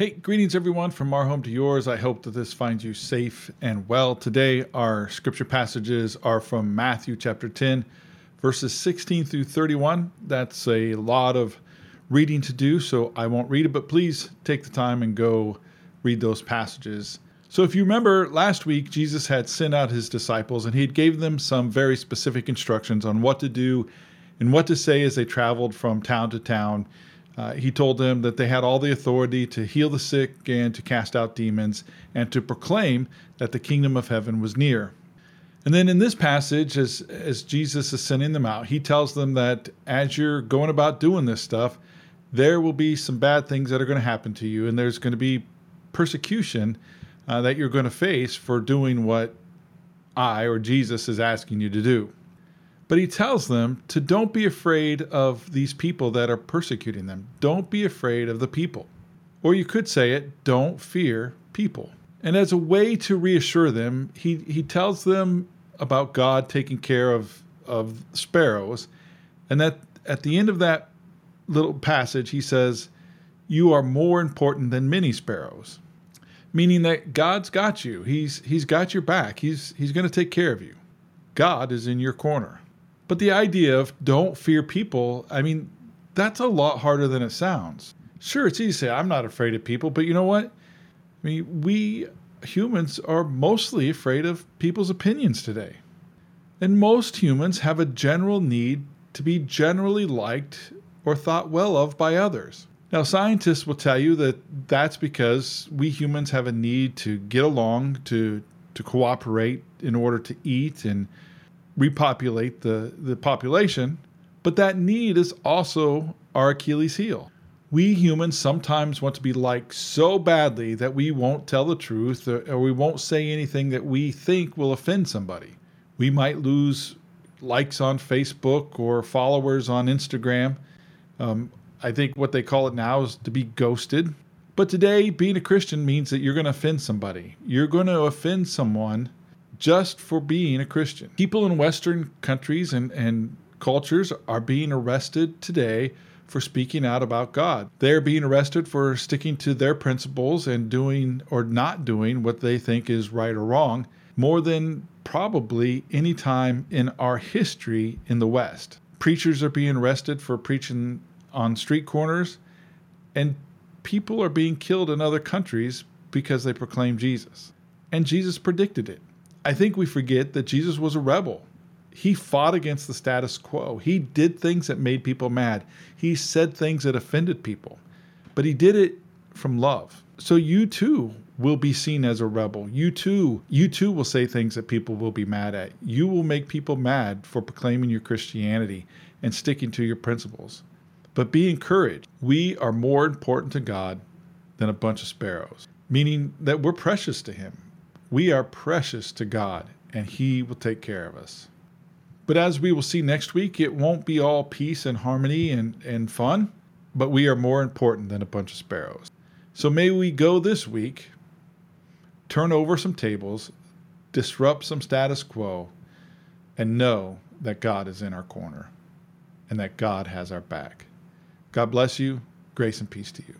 Hey, greetings everyone from our home to yours. I hope that this finds you safe and well. Today, our scripture passages are from Matthew chapter 10, verses 16 through 31. That's a lot of reading to do, so I won't read it, but please take the time and go read those passages. So if you remember last week Jesus had sent out his disciples and he had gave them some very specific instructions on what to do and what to say as they traveled from town to town uh, he told them that they had all the authority to heal the sick and to cast out demons and to proclaim that the kingdom of heaven was near. And then in this passage, as, as Jesus is sending them out, he tells them that as you're going about doing this stuff, there will be some bad things that are going to happen to you, and there's going to be persecution uh, that you're going to face for doing what I or Jesus is asking you to do. But he tells them to don't be afraid of these people that are persecuting them. Don't be afraid of the people. Or you could say it, don't fear people. And as a way to reassure them, he, he tells them about God taking care of, of sparrows. And that at the end of that little passage, he says, You are more important than many sparrows. Meaning that God's got you. He's he's got your back. He's he's going to take care of you. God is in your corner. But the idea of don't fear people, I mean, that's a lot harder than it sounds. Sure, it's easy to say, I'm not afraid of people, but you know what? I mean, we humans are mostly afraid of people's opinions today. And most humans have a general need to be generally liked or thought well of by others. Now, scientists will tell you that that's because we humans have a need to get along, to, to cooperate in order to eat and repopulate the, the population, but that need is also our Achilles heel. We humans sometimes want to be liked so badly that we won't tell the truth or, or we won't say anything that we think will offend somebody. We might lose likes on Facebook or followers on Instagram. Um, I think what they call it now is to be ghosted. But today, being a Christian means that you're going to offend somebody. You're going to offend someone just for being a Christian. People in Western countries and, and cultures are being arrested today for speaking out about God. They're being arrested for sticking to their principles and doing or not doing what they think is right or wrong more than probably any time in our history in the West. Preachers are being arrested for preaching on street corners, and people are being killed in other countries because they proclaim Jesus. And Jesus predicted it. I think we forget that Jesus was a rebel. He fought against the status quo. He did things that made people mad. He said things that offended people, but he did it from love. So you too will be seen as a rebel. You too, you too will say things that people will be mad at. You will make people mad for proclaiming your Christianity and sticking to your principles. But be encouraged. We are more important to God than a bunch of sparrows, meaning that we're precious to him. We are precious to God, and He will take care of us. But as we will see next week, it won't be all peace and harmony and, and fun, but we are more important than a bunch of sparrows. So may we go this week, turn over some tables, disrupt some status quo, and know that God is in our corner and that God has our back. God bless you. Grace and peace to you.